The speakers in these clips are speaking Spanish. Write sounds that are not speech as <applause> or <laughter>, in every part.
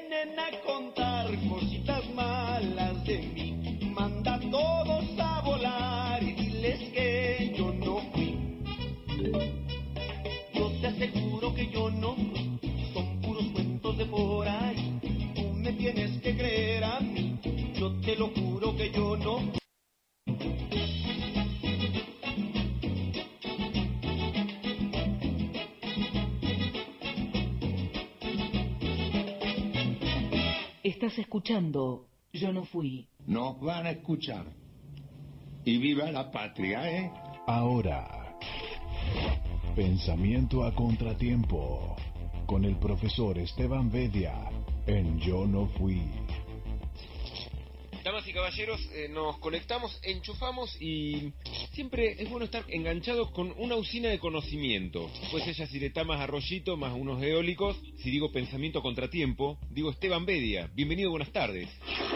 vienen a contar cositas malas de mí. Manda a todos a volar y diles que yo no fui. Yo te aseguro que yo no son puros cuentos de por ahí. Tú me tienes que creer a mí, yo te lo juro que yo no. Estás escuchando Yo no fui. Nos van a escuchar. Y viva la patria, ¿eh? Ahora, pensamiento a contratiempo con el profesor Esteban Bedia en Yo no fui. Damas y caballeros, eh, nos conectamos, enchufamos y siempre es bueno estar enganchados con una usina de conocimiento. Pues ella si le más arroyito, más unos eólicos. Si digo pensamiento a contratiempo, digo Esteban Bedia. Bienvenido, buenas tardes.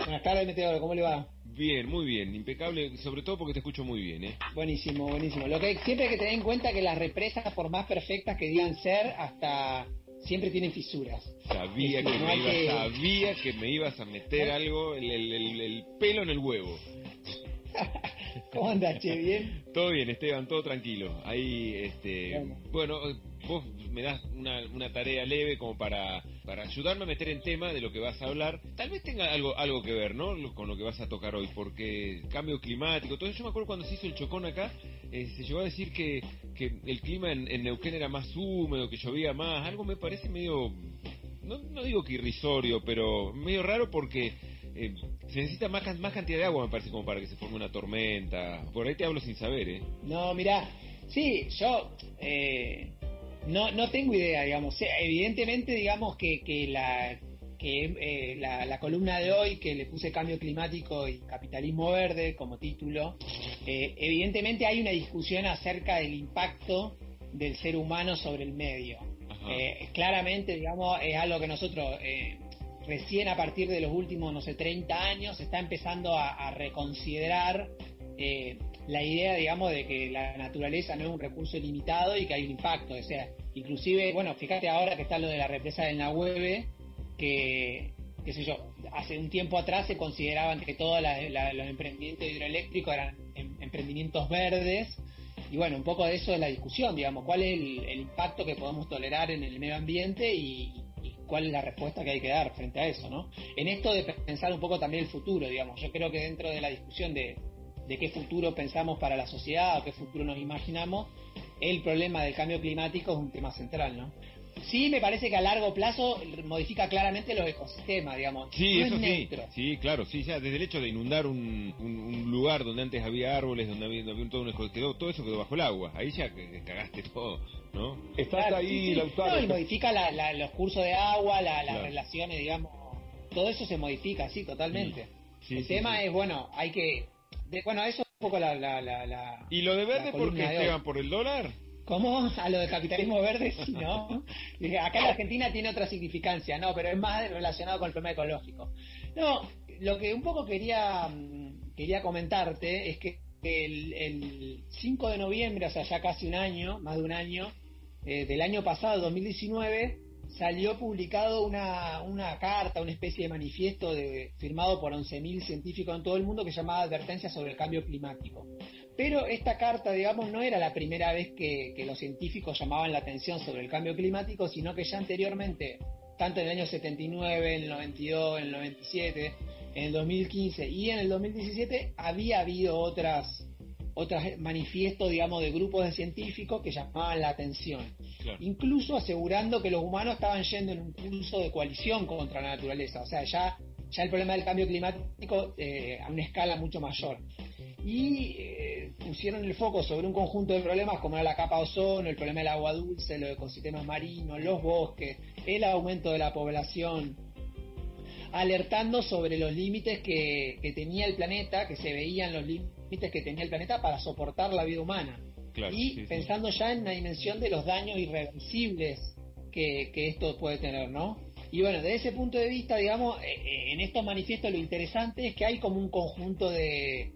Buenas tardes, Meteoro, ¿cómo le va? Bien, muy bien, impecable, sobre todo porque te escucho muy bien, ¿eh? Buenísimo, buenísimo. Lo que siempre hay que tener en cuenta que las represas, por más perfectas que digan ser, hasta siempre tienen fisuras. Sabía, que, no me ibas, que- sabía que me ibas a meter algo, el, el- el- el pelo en el huevo. <laughs> <laughs> ¿Cómo andas, che? ¿Bien? Todo bien, Esteban, todo tranquilo. Ahí, este, Bueno. vos me das una, una tarea leve como para, para ayudarme a meter en tema de lo que vas a hablar. Tal vez tenga algo, algo que ver, ¿no? Con lo que vas a tocar hoy, porque cambio climático, todo eso. Yo me acuerdo cuando se hizo el chocón acá, eh, se llegó a decir que, que el clima en, en Neuquén era más húmedo, que llovía más. Algo me parece medio, no, no digo que irrisorio, pero medio raro porque eh, se necesita más, can- más cantidad de agua, me parece, como para que se forme una tormenta. Por ahí te hablo sin saber, ¿eh? No, mira, sí, yo eh, no, no tengo idea, digamos. Evidentemente, digamos que, que la que eh, la, la columna de hoy que le puse cambio climático y capitalismo verde como título, eh, evidentemente hay una discusión acerca del impacto del ser humano sobre el medio. Eh, claramente, digamos, es algo que nosotros eh, recién a partir de los últimos, no sé, 30 años se está empezando a, reconsiderar eh, la idea, digamos, de que la naturaleza no es un recurso ilimitado y que hay un impacto. O sea, inclusive, bueno, fíjate ahora que está lo de la represa del Nahueve, que, qué sé yo, hace un tiempo atrás se consideraban que todos los emprendimientos hidroeléctricos eran em- emprendimientos verdes. Y bueno, un poco de eso es la discusión, digamos, cuál es el, el impacto que podemos tolerar en el medio ambiente y cuál es la respuesta que hay que dar frente a eso, ¿no? En esto de pensar un poco también el futuro, digamos, yo creo que dentro de la discusión de, de qué futuro pensamos para la sociedad o qué futuro nos imaginamos, el problema del cambio climático es un tema central, ¿no? Sí, me parece que a largo plazo modifica claramente los ecosistemas, digamos. Sí, no eso es sí. neutro. Sí, claro, sí, ya desde el hecho de inundar un, un- un lugar donde antes había árboles, donde había, donde había todo un eco- quedó, todo eso quedó bajo el agua. Ahí ya que- cagaste todo, ¿no? Estás Claro, ahí, sí, sí. Lautaro. No, y modifica la- la- los cursos de agua, la- las Claro. relaciones, digamos. Todo eso se modifica, sí, totalmente. Sí, el sí, tema sí. es, bueno, hay que. de- bueno, eso es un poco la. la, la, la- ¿Y lo de verde la por qué, columna de hoy. Esteban? ¿Por el dólar? ¿Cómo? A lo de capitalismo verde, sí, ¿no? Acá en Argentina tiene otra significancia, no, pero es más relacionado con el problema ecológico. No, lo que un poco quería, mm, quería comentarte es que el, el 5 de noviembre, o sea, ya casi un año, más de un año, eh, del año pasado, 2019, salió publicado una, una carta, una especie de manifiesto de, firmado por 11.000 científicos en todo el mundo que llamaba Advertencia sobre el Cambio Climático. Pero esta carta, digamos, no era la primera vez que, que los científicos llamaban la atención sobre el cambio climático, sino que ya anteriormente, tanto en el año 79, en el 92, en el 97, en el 2015 y en el 2017, había habido otras otros manifiestos, digamos, de grupos de científicos que llamaban la atención. Claro. Incluso asegurando que los humanos estaban yendo en un curso de coalición contra la naturaleza. O sea, ya, ya el problema del cambio climático eh, a una escala mucho mayor. Y eh, pusieron el foco sobre un conjunto de problemas como era la capa de ozono, el problema del agua dulce, los ecosistemas marinos, los bosques, el aumento de la población, alertando sobre los límites que, que tenía el planeta, que se veían los límites que tenía el planeta para soportar la vida humana. Claro, y sí, sí. pensando ya en la dimensión de los daños irreversibles que, que esto puede tener, ¿no? Y bueno, desde ese punto de vista, digamos, eh, eh, en estos manifiestos lo interesante es que hay como un conjunto de,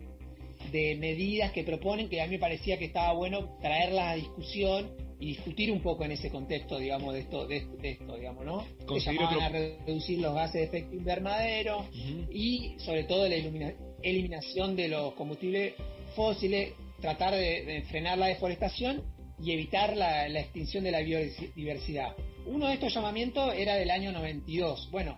de medidas que proponen que a mí me parecía que estaba bueno traerlas a discusión y discutir un poco en ese contexto, digamos, de esto, de, de esto digamos, ¿no? Que Conseguir llamaban otro- a reducir los gases de efecto invernadero y sobre todo la ilumina- eliminación de los combustibles fósiles, tratar de, de frenar la deforestación y evitar la, la extinción de la biodiversidad. Uno de estos llamamientos era del año 92. Bueno,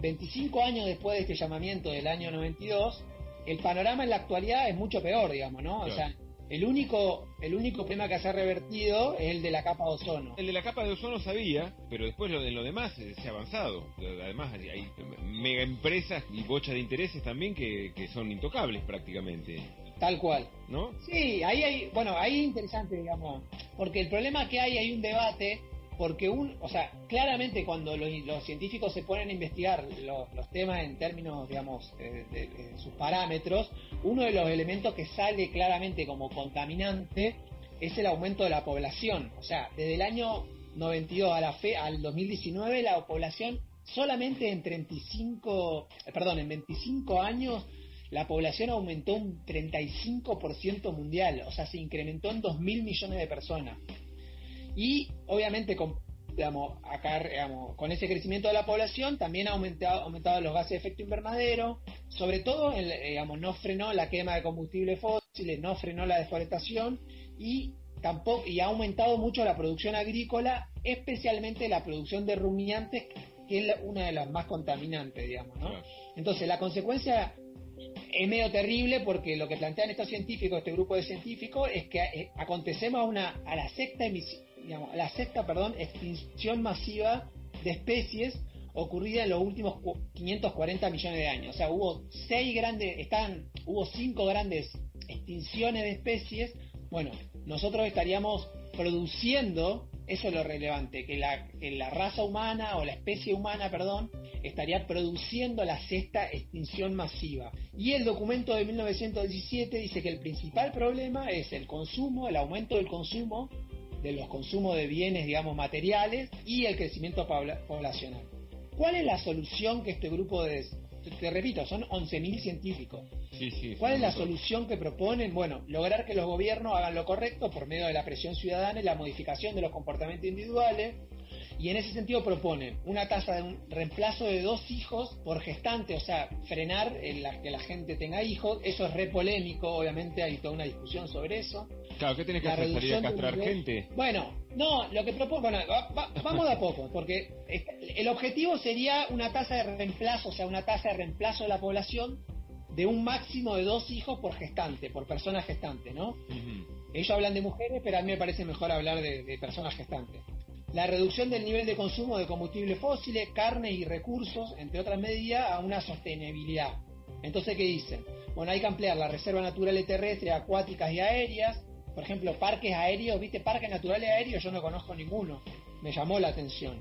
25 años después de este llamamiento del año 92, el panorama en la actualidad es mucho peor, digamos, ¿no? O sea, el único, el único problema que se ha revertido es el de la capa de ozono. El de la capa de ozono sabía, pero después lo de lo demás se ha avanzado. Además hay, hay mega empresas y bochas de intereses también que, que son intocables prácticamente, Tal cual. ¿no? Sí, ahí hay, bueno, ahí es interesante, digamos, porque el problema que hay, hay un debate, porque un, o sea, claramente cuando los, científicos se ponen a investigar los, los temas en términos, digamos, eh, de, de sus parámetros, uno de los elementos que sale claramente como contaminante es el aumento de la población. O sea, desde el año 92 a la fe, al 2019, la población solamente en 35, eh, perdón, en 25 años la población aumentó un 35% mundial, o sea, se incrementó en 2 mil millones de personas. Y obviamente con, digamos, acá, digamos, con ese crecimiento de la población también ha aumentado, aumentado los gases de efecto invernadero, sobre todo digamos, no frenó la quema de combustibles fósiles, no frenó la deforestación y tampoco y ha aumentado mucho la producción agrícola, especialmente la producción de rumiantes, que es una de las más contaminantes, digamos, ¿no? Entonces, la consecuencia es medio terrible porque lo que plantean estos científicos, este grupo de científicos, es que eh, acontecemos a, una, a la sexta emisi- digamos, la sexta, perdón, extinción masiva de especies ocurrida en los últimos cu- 540 millones de años. O sea, hubo seis grandes, están, hubo cinco grandes extinciones de especies. Bueno, nosotros estaríamos produciendo, eso es lo relevante, que la, que la raza humana o la especie humana, perdón, estaría produciendo la sexta extinción masiva. Y el documento de 1917 dice que el principal problema es el consumo, el aumento del consumo, de los consumos de bienes, digamos, materiales y el crecimiento pobla- poblacional. ¿Cuál es la solución que este grupo de... Te, repito, son 11.000 científicos. Sí, sí. ¿Cuál es la solución que proponen? Bueno, lograr que los gobiernos hagan lo correcto por medio de la presión ciudadana y la modificación de los comportamientos individuales. Y en ese sentido proponen una tasa de un reemplazo de dos hijos por gestante, o sea, frenar el- la- que la gente tenga hijos. Eso es re polémico, obviamente hay toda una discusión sobre eso. Claro, ¿qué tenés que La hacer? ¿Salir a castrar nivel- gente? Bueno, no, lo que propongo, bueno, va- va- vamos de a poco, porque el objetivo sería una tasa de reemplazo, o sea, una tasa de reemplazo de la población de un máximo de dos hijos por gestante, por persona gestante, ¿no? Ellos hablan de mujeres, pero a mí me parece mejor hablar de, de personas gestantes. La reducción del nivel de consumo de combustibles fósiles, carne y recursos, entre otras medidas, a una sostenibilidad. Entonces, ¿qué dicen? Bueno, hay que ampliar las reservas naturales terrestres, acuáticas y aéreas. Por ejemplo, parques aéreos, ¿viste? Parques naturales aéreos yo no conozco ninguno. Me llamó la atención.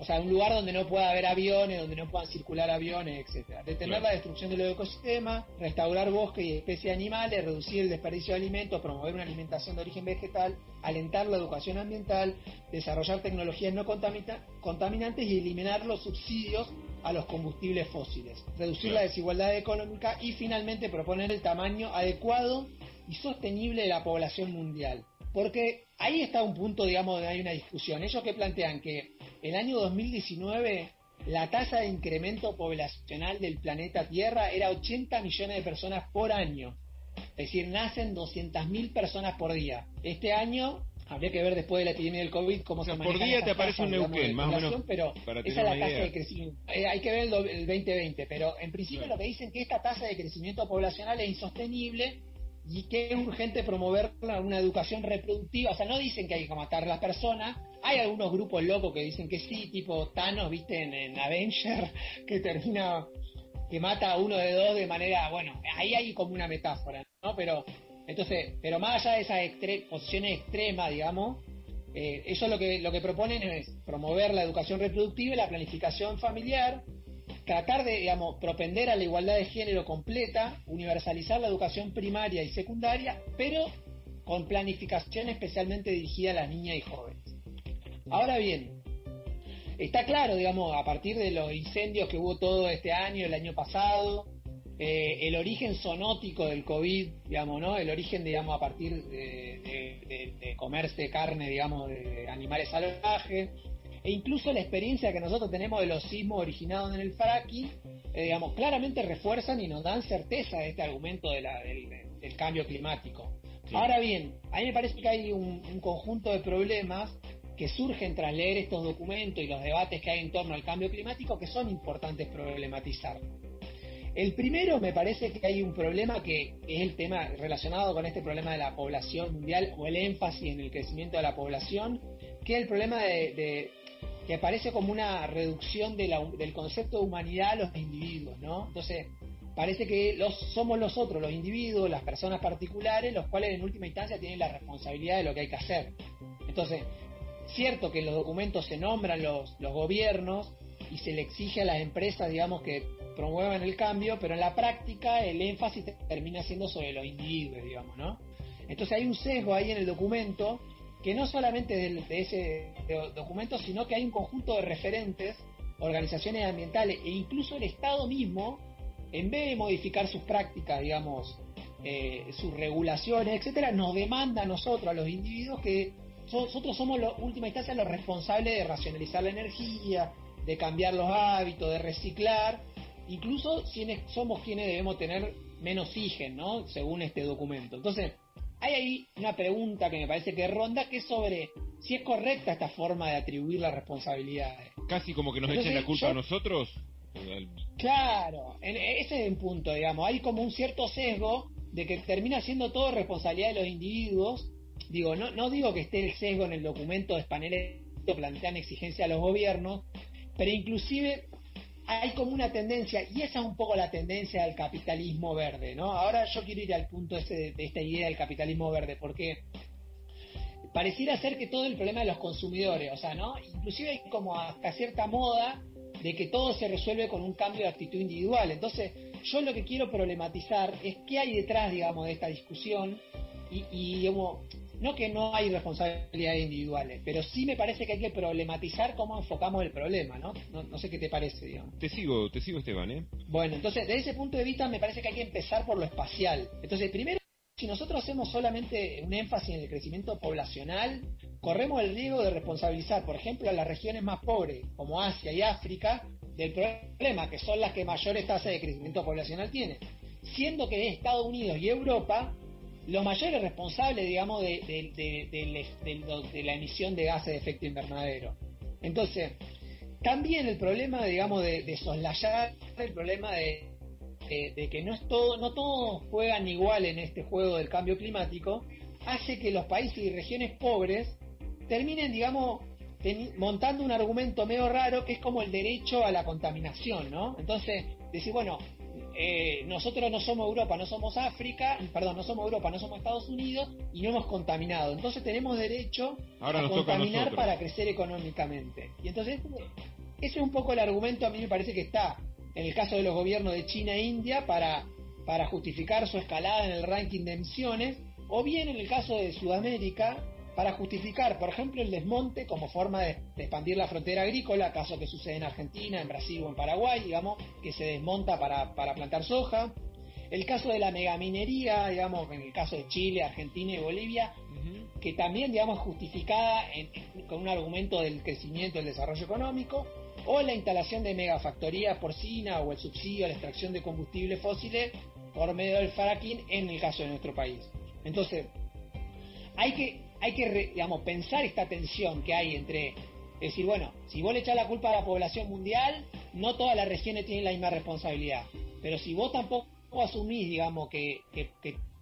O sea, un lugar donde no pueda haber aviones, donde no puedan circular aviones, etcétera. Detener Claro. la destrucción de los ecosistemas, restaurar bosques y especies animales, reducir el desperdicio de alimentos, promover una alimentación de origen vegetal, alentar la educación ambiental, desarrollar tecnologías no contaminantes y eliminar los subsidios a los combustibles fósiles, reducir Claro. la desigualdad económica y finalmente proponer el tamaño adecuado y sostenible de la población mundial. Porque ahí está un punto, digamos, donde hay una discusión. Ellos que plantean que el año 2019 la tasa de incremento poblacional del planeta Tierra era 80 millones de personas por año. Es decir, nacen 200.000 personas por día. Este año, habría que ver después de la epidemia del COVID cómo O sea, se por manejan día te aparece un Neuquén, más o menos, Pero para esa es la tasa idea. de crecimiento. Eh, hay que ver el, do- el 2020, pero en principio lo que dicen que esta tasa de crecimiento poblacional es insostenible y que es urgente promover una, educación reproductiva. O sea, no dicen que hay que matar a las personas. Hay algunos grupos locos que dicen que sí, tipo Thanos, viste, en, en Avenger, <laughs> que termina, que mata a uno de dos de manera, bueno, ahí hay como una metáfora, ¿no? Pero, entonces, pero más allá de esas extre- posiciones extremas, digamos, eh, ellos lo que, lo que proponen es promover la educación reproductiva y la planificación familiar, tratar de, digamos, propender a la igualdad de género completa, universalizar la educación primaria y secundaria, pero con planificación especialmente dirigida a las niñas y jóvenes. Ahora bien, está claro, digamos, a partir de los incendios que hubo todo este año, el año pasado, eh, el origen sonótico del COVID, digamos, ¿no? El origen, digamos, a partir de, comerse carne, digamos, de animales salvajes, e incluso la experiencia que nosotros tenemos de los sismos originados en el fracking, eh, digamos, claramente refuerzan y nos dan certeza de este argumento de la, del, cambio climático. Ahora bien, a mí me parece que hay un, un conjunto de problemas que surgen tras leer estos documentos y los debates que hay en torno al cambio climático que son importantes problematizar. El primero me parece que hay un problema que es el tema relacionado con este problema de la población mundial o el énfasis en el crecimiento de la población, que es el problema de, que parece como una reducción del concepto de humanidad a los individuos, ¿no? Entonces, parece que los, somos nosotros, los individuos, las personas particulares, los cuales en última instancia tienen la responsabilidad de lo que hay que hacer. Entonces, cierto que en los documentos se nombran los, los gobiernos y se le exige a las empresas, digamos, que promuevan el cambio, pero en la práctica el énfasis termina siendo sobre los individuos, digamos, ¿no? Entonces hay un sesgo ahí en el documento que no solamente de, de ese documento, sino que hay un conjunto de referentes, organizaciones ambientales e incluso el Estado mismo, en vez de modificar sus prácticas, digamos, eh, sus regulaciones, etcétera, nos demanda a nosotros, a los individuos, que nosotros somos, en última instancia, los responsables de racionalizar la energía, de cambiar los hábitos, de reciclar, incluso somos quienes debemos tener menos oxígeno, ¿no? Según este documento. Entonces, hay ahí una pregunta que me parece que ronda, que es sobre si es correcta esta forma de atribuir las responsabilidades. Casi como que nos echen la culpa a nosotros. Claro, ese es un punto, digamos. Hay como un cierto sesgo de que termina siendo todo responsabilidad de los individuos. Digo, no, no digo que esté el sesgo en el documento de que plantean exigencia a los gobiernos, pero inclusive hay como una tendencia, y esa es un poco la tendencia del capitalismo verde, ¿no? Ahora yo quiero ir al punto ese de, esta idea del capitalismo verde, porque pareciera ser que todo el problema de los consumidores, o sea, ¿no? Inclusive hay como hasta cierta moda de que todo se resuelve con un cambio de actitud individual. Entonces, yo lo que quiero problematizar es qué hay detrás, digamos, de esta discusión y, y no que no hay responsabilidades individuales, pero sí me parece que hay que problematizar cómo enfocamos el problema, ¿no? No, sé qué te parece, digamos. Te sigo, te sigo, Esteban, ¿eh? Bueno, entonces, desde ese punto de vista me parece que hay que empezar por lo espacial. Entonces, primero, si nosotros hacemos solamente un énfasis en el crecimiento poblacional, corremos el riesgo de responsabilizar, por ejemplo, a las regiones más pobres, como Asia y África, del problema, que son las que mayores tasas de crecimiento poblacional tienen. Siendo que Estados Unidos y Europa los mayores responsables, digamos, de, la emisión de gases de efecto invernadero. Entonces, también el problema, digamos, de, soslayar el problema de, que no es todo, no todos juegan igual en este juego del cambio climático, hace que los países y regiones pobres terminen, digamos, montando un argumento medio raro que es como el derecho a la contaminación, ¿no? Entonces, decir, bueno, eh, nosotros no somos Europa, no somos África, perdón, no somos Europa, no somos Estados Unidos y no hemos contaminado. Entonces tenemos derecho a contaminar para crecer económicamente. Y entonces ese es un poco el argumento, a mí me parece que está en el caso de los gobiernos de China e India para, para justificar su escalada en el ranking de emisiones, o bien en el caso de Sudamérica para justificar, por ejemplo, el desmonte como forma de, expandir la frontera agrícola, caso que sucede en Argentina, en Brasil o en Paraguay, digamos, que se desmonta para, plantar soja. El caso de la megaminería, digamos, en el caso de Chile, Argentina y Bolivia, que también, digamos, justificada con un argumento del crecimiento y el desarrollo económico, o la instalación de megafactorías porcina o el subsidio a la extracción de combustibles fósiles por medio del fracking en el caso de nuestro país. Entonces, hay que hay que, digamos, pensar esta tensión que hay entre, decir, bueno, si vos le echás la culpa a la población mundial, no todas las regiones tienen la misma responsabilidad. Pero si vos tampoco asumís, digamos, que,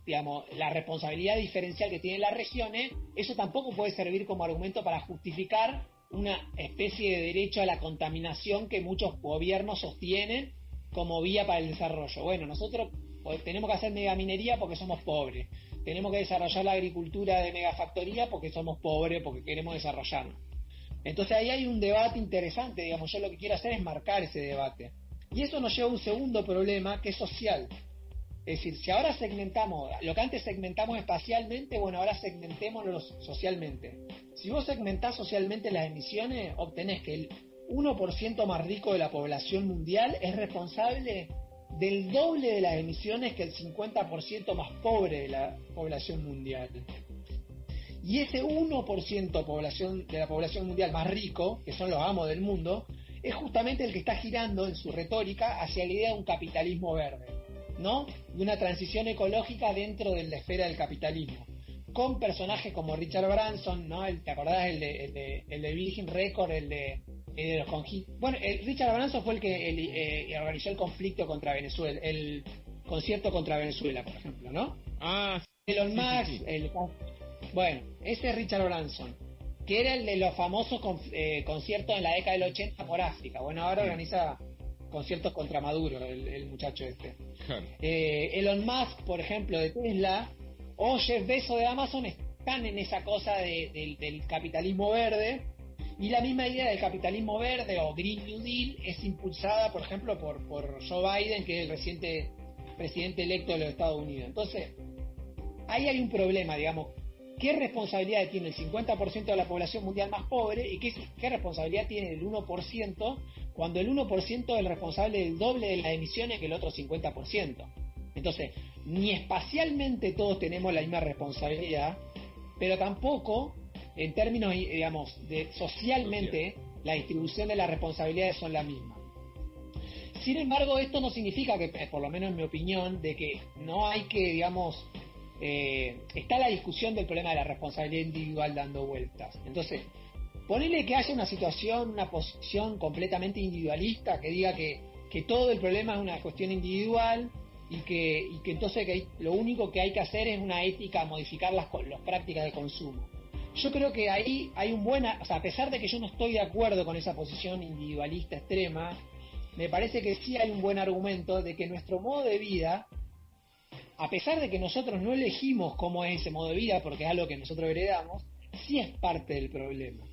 digamos, la responsabilidad diferencial que tienen las regiones, eso tampoco puede servir como argumento para justificar una especie de derecho a la contaminación que muchos gobiernos sostienen como vía para el desarrollo. Bueno, nosotros tenemos que hacer megaminería porque somos pobres tenemos que desarrollar la agricultura de megafactoría porque somos pobres, porque queremos desarrollarnos. Entonces ahí hay un debate interesante, digamos, yo lo que quiero hacer es marcar ese debate. Y eso nos lleva a un segundo problema que es social. Es decir, si ahora segmentamos, lo que antes segmentamos espacialmente, bueno, ahora segmentémoslo socialmente. Si vos segmentás socialmente las emisiones, obtenés que el 1% más rico de la población mundial es responsable del doble de las emisiones que el 50% más pobre de la población mundial. Y ese 1% población, de la población mundial más rico, que son los amos del mundo, es justamente el que está girando en su retórica hacia la idea de un capitalismo verde, ¿no? De una transición ecológica dentro de la esfera del capitalismo. Con personajes como Richard Branson, ¿no? El, ¿Te acordás? El de, el de, el de Virgin Record, el de, conji- Bueno, el Richard Branson fue el que el, eh, organizó el conflicto contra Venezuela, el concierto contra Venezuela, por ejemplo, ¿no? Ah, Elon sí, Musk, sí, sí. el- bueno, ese es Richard Branson, que era el de los famosos con- eh, conciertos en la década del 80 por África. Bueno, ahora organiza conciertos contra Maduro, el, el muchacho este. Claro. Eh, Elon Musk, por ejemplo, de Tesla, o Jeff Bezos de Amazon están en esa cosa de- del capitalismo verde. Y la misma idea del capitalismo verde o Green New Deal es impulsada, por ejemplo, por, Joe Biden, que es el reciente presidente electo de los Estados Unidos. Entonces, ahí hay un problema, digamos. ¿Qué responsabilidad tiene el 50% de la población mundial más pobre y qué responsabilidad tiene el 1% cuando el 1% es el responsable del doble de las emisiones que el otro 50%? Entonces, ni espacialmente todos tenemos la misma responsabilidad, pero tampoco en términos, digamos, de socialmente la distribución de las responsabilidades son la misma. Sin embargo, esto no significa que, eh, por lo menos en mi opinión, de que no hay que, digamos, eh, está la discusión del problema de la responsabilidad individual dando vueltas. Entonces, ponerle que haya una situación, una posición completamente individualista que diga que, que todo el problema es una cuestión individual y que, y que entonces que lo único que hay que hacer es una ética, modificar las, las prácticas de consumo. Yo creo que ahí hay un buena, o sea, a pesar de que yo no estoy de acuerdo con esa posición individualista extrema, me parece que sí hay un buen argumento de que nuestro modo de vida, a pesar de que nosotros no elegimos cómo es ese modo de vida, porque es algo que nosotros heredamos, sí es parte del problema.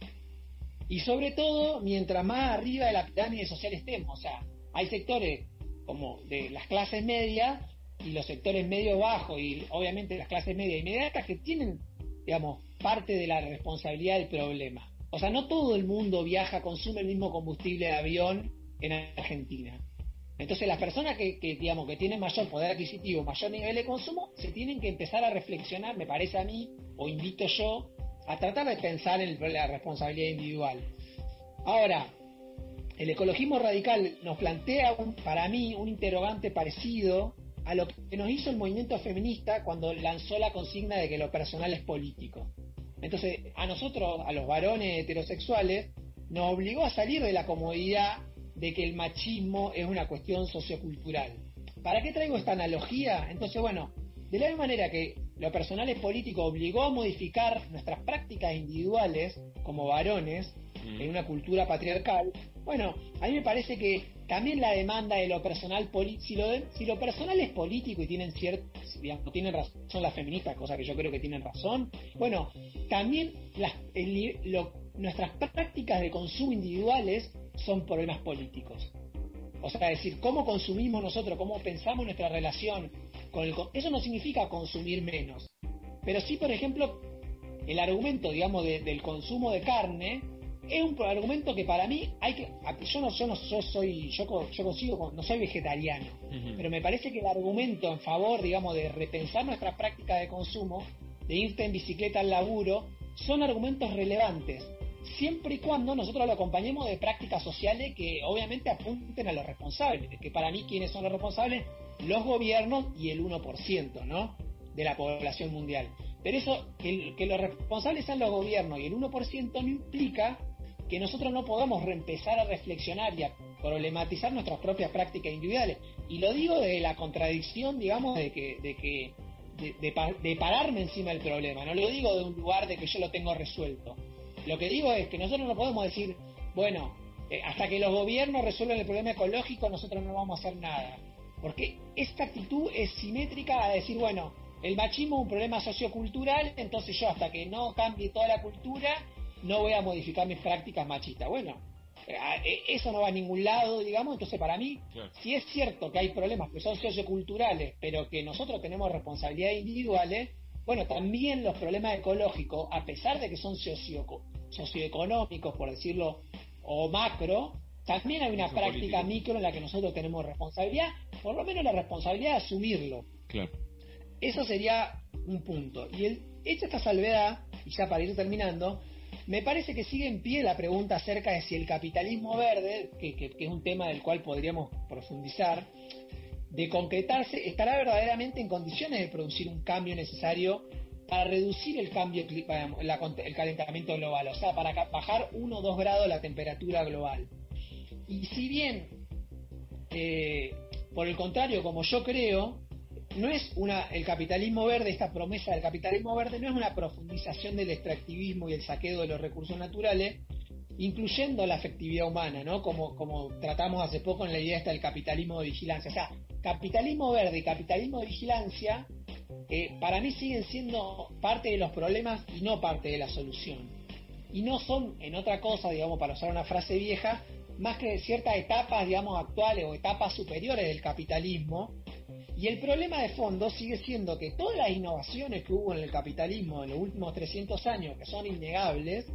Y sobre todo, mientras más arriba de la pirámide social estemos, o sea, hay sectores como de las clases medias y los sectores medio bajos y obviamente las clases media altas que tienen, digamos, parte de la responsabilidad del problema. O sea, no todo el mundo viaja, consume el mismo combustible de avión en Argentina. Entonces las personas que, digamos que tienen mayor poder adquisitivo, mayor nivel de consumo, se tienen que empezar a reflexionar, me parece a mí, o invito yo, a tratar de pensar en la responsabilidad individual. Ahora, el ecologismo radical nos plantea, un- para mí, un interrogante parecido a lo que nos hizo el movimiento feminista cuando lanzó la consigna de que lo personal es político. Entonces, a nosotros, a los varones heterosexuales, nos obligó a salir de la comodidad de que el machismo es una cuestión sociocultural. ¿Para qué traigo esta analogía? Entonces, bueno, de la misma manera que lo personal es político obligó a modificar nuestras prácticas individuales como varones En una cultura patriarcal, bueno, a mí me parece que también la demanda de lo personal si lo, de- si lo personal es político y tienen cierto, digamos, tienen razón las feministas, cosa que yo creo que tienen razón, bueno, también las, el lo- nuestras prácticas de consumo individuales son problemas políticos. O sea, decir, cómo consumimos nosotros, cómo pensamos nuestra relación con el... Eso no significa consumir menos. Pero sí, por ejemplo, el argumento, digamos, de- del consumo de carne es un argumento que para mí hay que... Yo no, yo no yo soy, yo, yo consigo, con- no soy vegetariano, pero me parece que el argumento en favor, digamos, de repensar nuestras prácticas de consumo, de irte en bicicleta al laburo, son argumentos relevantes, siempre y cuando nosotros lo acompañemos de prácticas sociales que obviamente apunten a los responsables, que para mí quiénes son los responsables, los gobiernos y el 1%, ¿no? de la población mundial. Pero eso, que, que los responsables sean los gobiernos y el 1% no implica que nosotros no podamos reempezar a reflexionar y a problematizar nuestras propias prácticas individuales. Y lo digo de la contradicción, digamos, de que, de que de, de pa- de pararme encima del problema. No lo digo de un lugar de que yo lo tengo resuelto. Lo que digo es que nosotros no podemos decir, bueno, eh, hasta que los gobiernos resuelvan el problema ecológico, nosotros no vamos a hacer nada. Porque esta actitud es simétrica a decir, bueno, el machismo es un problema sociocultural, entonces yo hasta que no cambie toda la cultura, no voy a modificar mis prácticas machistas. Bueno, eh, eso no va a ningún lado, digamos, entonces para mí, Claro. si es cierto que hay problemas que son socioculturales, pero que nosotros tenemos responsabilidades individuales, bueno, también los problemas ecológicos, a pesar de que son socio- socioeconómicos, por decirlo, o macro, también hay una práctica político. micro en la que nosotros tenemos responsabilidad, por lo menos la responsabilidad de asumirlo. Claro. Eso sería un punto. Y el, hecha esta salvedad, y ya para ir terminando, me parece que sigue en pie la pregunta acerca de si el capitalismo verde, que, es un tema del cual podríamos profundizar, de concretarse, estará verdaderamente en condiciones de producir un cambio necesario para reducir el cambio el calentamiento global, o sea, para bajar 1 o 2 grados la temperatura global. Y si bien, eh, por el contrario, como yo creo, no es una el capitalismo verde, esta promesa del capitalismo verde no es una profundización del extractivismo y el saqueo de los recursos naturales, incluyendo la afectividad humana, ¿no? Como, como tratamos hace poco en la idea esta del capitalismo de vigilancia. O sea, capitalismo verde y capitalismo de vigilancia, eh, para mí siguen siendo parte de los problemas y no parte de la solución. Y no son en otra cosa, digamos, para usar una frase vieja, más que ciertas etapas, digamos, actuales o etapas superiores del capitalismo, y el problema de fondo sigue siendo que todas las innovaciones que hubo en el capitalismo en los últimos 300 años, que son innegables,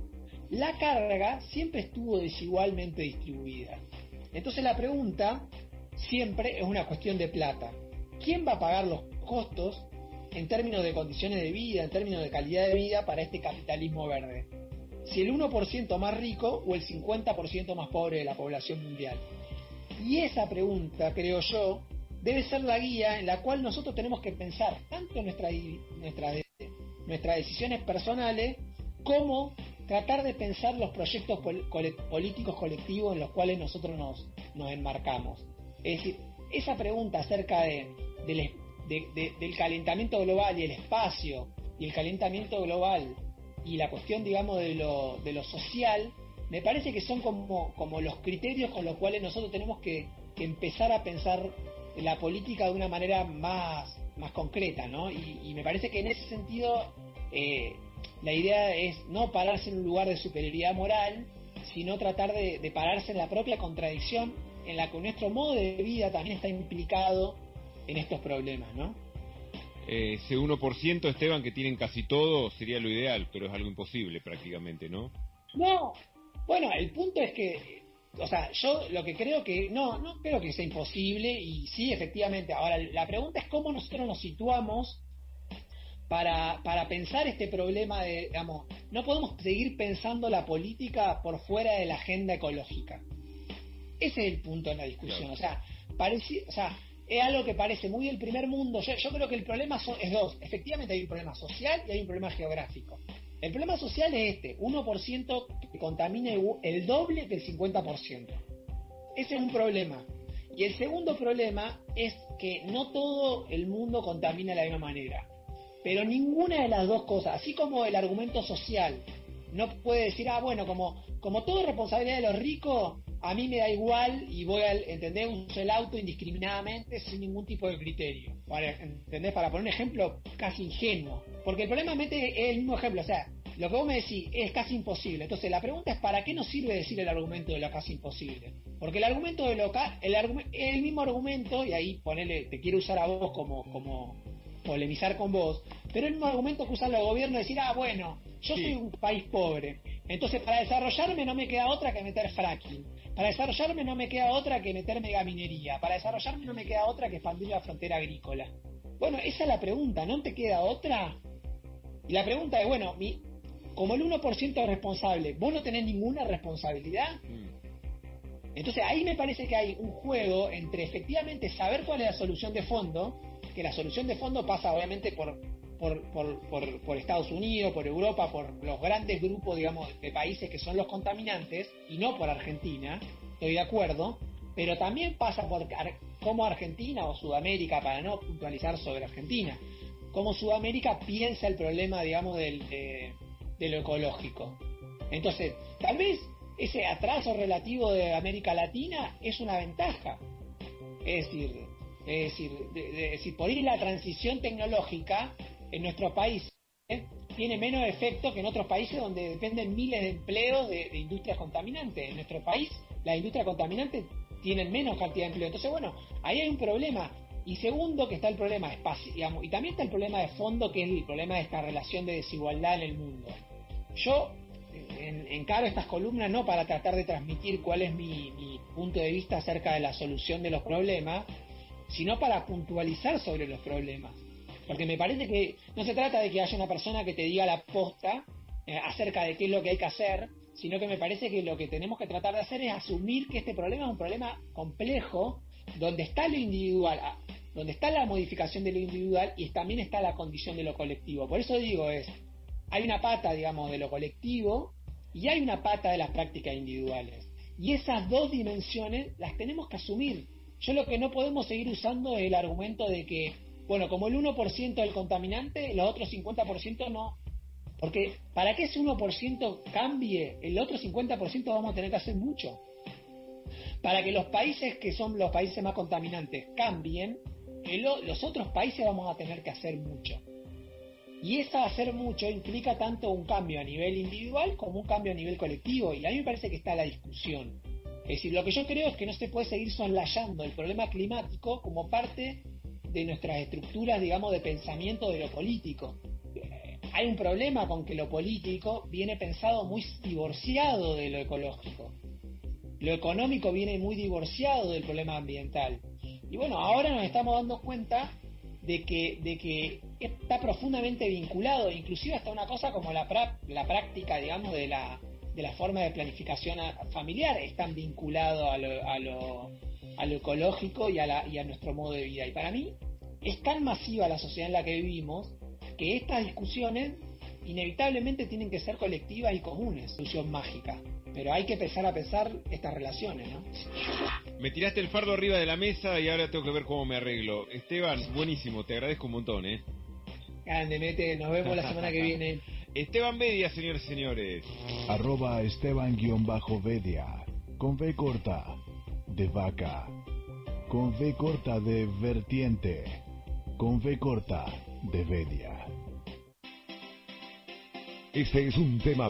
la carga siempre estuvo desigualmente distribuida. Entonces la pregunta siempre es una cuestión de plata. ¿Quién va a pagar los costos en términos de condiciones de vida, en términos de calidad de vida para este capitalismo verde? Si el 1% más rico o el 50% más pobre de la población mundial. Y esa pregunta, creo yo, debe ser la guía en la cual nosotros tenemos que pensar tanto nuestra, nuestra, nuestras decisiones personales como tratar de pensar los proyectos políticos colectivos en los cuales nosotros nos, nos enmarcamos. Es decir, esa pregunta acerca de, del, de, de, del calentamiento global y el espacio y el calentamiento global y la cuestión, digamos, de lo, de lo social, me parece que son como, como los criterios con los cuales nosotros tenemos que, que empezar a pensar la política de una manera más, más concreta, ¿no? Y, y me parece que en ese sentido eh, la idea es no pararse en un lugar de superioridad moral, sino tratar de, de, pararse en la propia contradicción en la que nuestro modo de vida también está implicado en estos problemas, ¿no? Eh, ese 1% Esteban que tienen casi todo sería lo ideal, pero es algo imposible prácticamente, ¿no? No, bueno, el punto es que o sea, yo lo que creo que no, no creo que sea imposible y sí, efectivamente. Ahora, la pregunta es cómo nosotros nos situamos para, para pensar este problema de, digamos, no podemos seguir pensando la política por fuera de la agenda ecológica. Ese es el punto en la discusión. O sea, parece, o sea, es algo que parece muy del primer mundo. Yo, yo creo que el problema son, es dos. Efectivamente hay un problema social y hay un problema geográfico. El problema social es este, 1% que contamina el doble del 50%. Ese es un problema. Y el segundo problema es que no todo el mundo contamina de la misma manera. Pero ninguna de las dos cosas, así como el argumento social, no puede decir, ah, bueno, como, como todo es responsabilidad de los ricos, a mí me da igual y voy a entender uso el auto indiscriminadamente sin ningún tipo de criterio. Para, ¿entendés? Para poner un ejemplo casi ingenuo. Porque el problema mete es el mismo ejemplo, o sea, lo que vos me decís es casi imposible. Entonces la pregunta es ¿para qué nos sirve decir el argumento de lo casi imposible? Porque el argumento de lo ca el, el mismo argumento, y ahí ponele, te quiero usar a vos como, como polemizar con vos, pero el mismo argumento que usan los gobiernos es decir, ah, bueno, yo sí. soy un país pobre, entonces para desarrollarme no me queda otra que meter fracking. Para desarrollarme no me queda otra que meter megaminería. Para desarrollarme no me queda otra que expandir la frontera agrícola. Bueno, esa es la pregunta, ¿no te queda otra? Y la pregunta es, bueno, mi, como el 1% es responsable, ¿vos no tenés ninguna responsabilidad? Entonces ahí me parece que hay un juego entre efectivamente saber cuál es la solución de fondo, que la solución de fondo pasa obviamente por, por, por, por, por Estados Unidos, por Europa, por los grandes grupos, digamos, de países que son los contaminantes, y no por Argentina, estoy de acuerdo, pero también pasa por cómo Argentina o Sudamérica, para no puntualizar sobre Argentina, cómo Sudamérica piensa el problema, digamos, del, de, lo ecológico. Entonces, tal vez ese atraso relativo de América Latina es una ventaja. Es decir, es decir, de, de, de decir por ir la transición tecnológica en nuestro país ¿eh? tiene menos efecto que en otros países donde dependen miles de empleos de, de, industrias contaminantes. En nuestro país, las industrias contaminantes tienen menos cantidad de empleo. Entonces, bueno, ahí hay un problema. Y segundo, que está el problema espacio, digamos, y también está el problema de fondo, que es el problema de esta relación de desigualdad en el mundo. Yo, en- encaro estas columnas no para tratar de transmitir cuál es mi, mi punto de vista acerca de la solución de los problemas, sino para puntualizar sobre los problemas. Porque me parece que no se trata de que haya una persona que te diga la posta eh, acerca de qué es lo que hay que hacer, sino que me parece que lo que tenemos que tratar de hacer es asumir que este problema es un problema complejo, donde está lo individual, ah, donde está la modificación de lo individual y también está la condición de lo colectivo. Por eso digo es, hay una pata, digamos, de lo colectivo y hay una pata de las prácticas individuales. Y esas dos dimensiones las tenemos que asumir. Yo lo que no podemos seguir usando es el argumento de que, bueno, como el 1% del contaminante, los otros 50% no. Porque para que ese 1% cambie, el otro 50% vamos a tener que hacer mucho. Para que los países que son los países más contaminantes cambien, el los otros países vamos a tener que hacer mucho. Y esa hacer mucho implica tanto un cambio a nivel individual como un cambio a nivel colectivo. Y a mí me parece que está la discusión. Es decir, lo que yo creo es que no se puede seguir soslayando el problema climático como parte de nuestras estructuras, digamos, de pensamiento de lo político. Eh, Hay un problema con que lo político viene pensado muy divorciado de lo ecológico. Lo económico viene muy divorciado del problema ambiental. Y bueno, ahora nos estamos dando cuenta de que, de que está profundamente vinculado, inclusive hasta una cosa como la, la práctica, digamos, de la, de la forma de planificación familiar, están vinculado a lo, a lo, a lo ecológico y a, la, y a nuestro modo de vida. Y para mí es tan masiva la sociedad en la que vivimos que estas discusiones inevitablemente tienen que ser colectivas y comunes, solución mágica. Pero hay que empezar a pensar estas relaciones, ¿no? Me tiraste el fardo arriba de la mesa y ahora tengo que ver cómo me arreglo. Esteban, buenísimo, te agradezco un montón, ¿eh? Grande, mete, nos vemos la semana que viene. <laughs> Esteban Media, señores y señores. Arroba Esteban-Vedia. Con V corta. De vaca. Con V corta de vertiente. Con V corta de Vedia. Este es un tema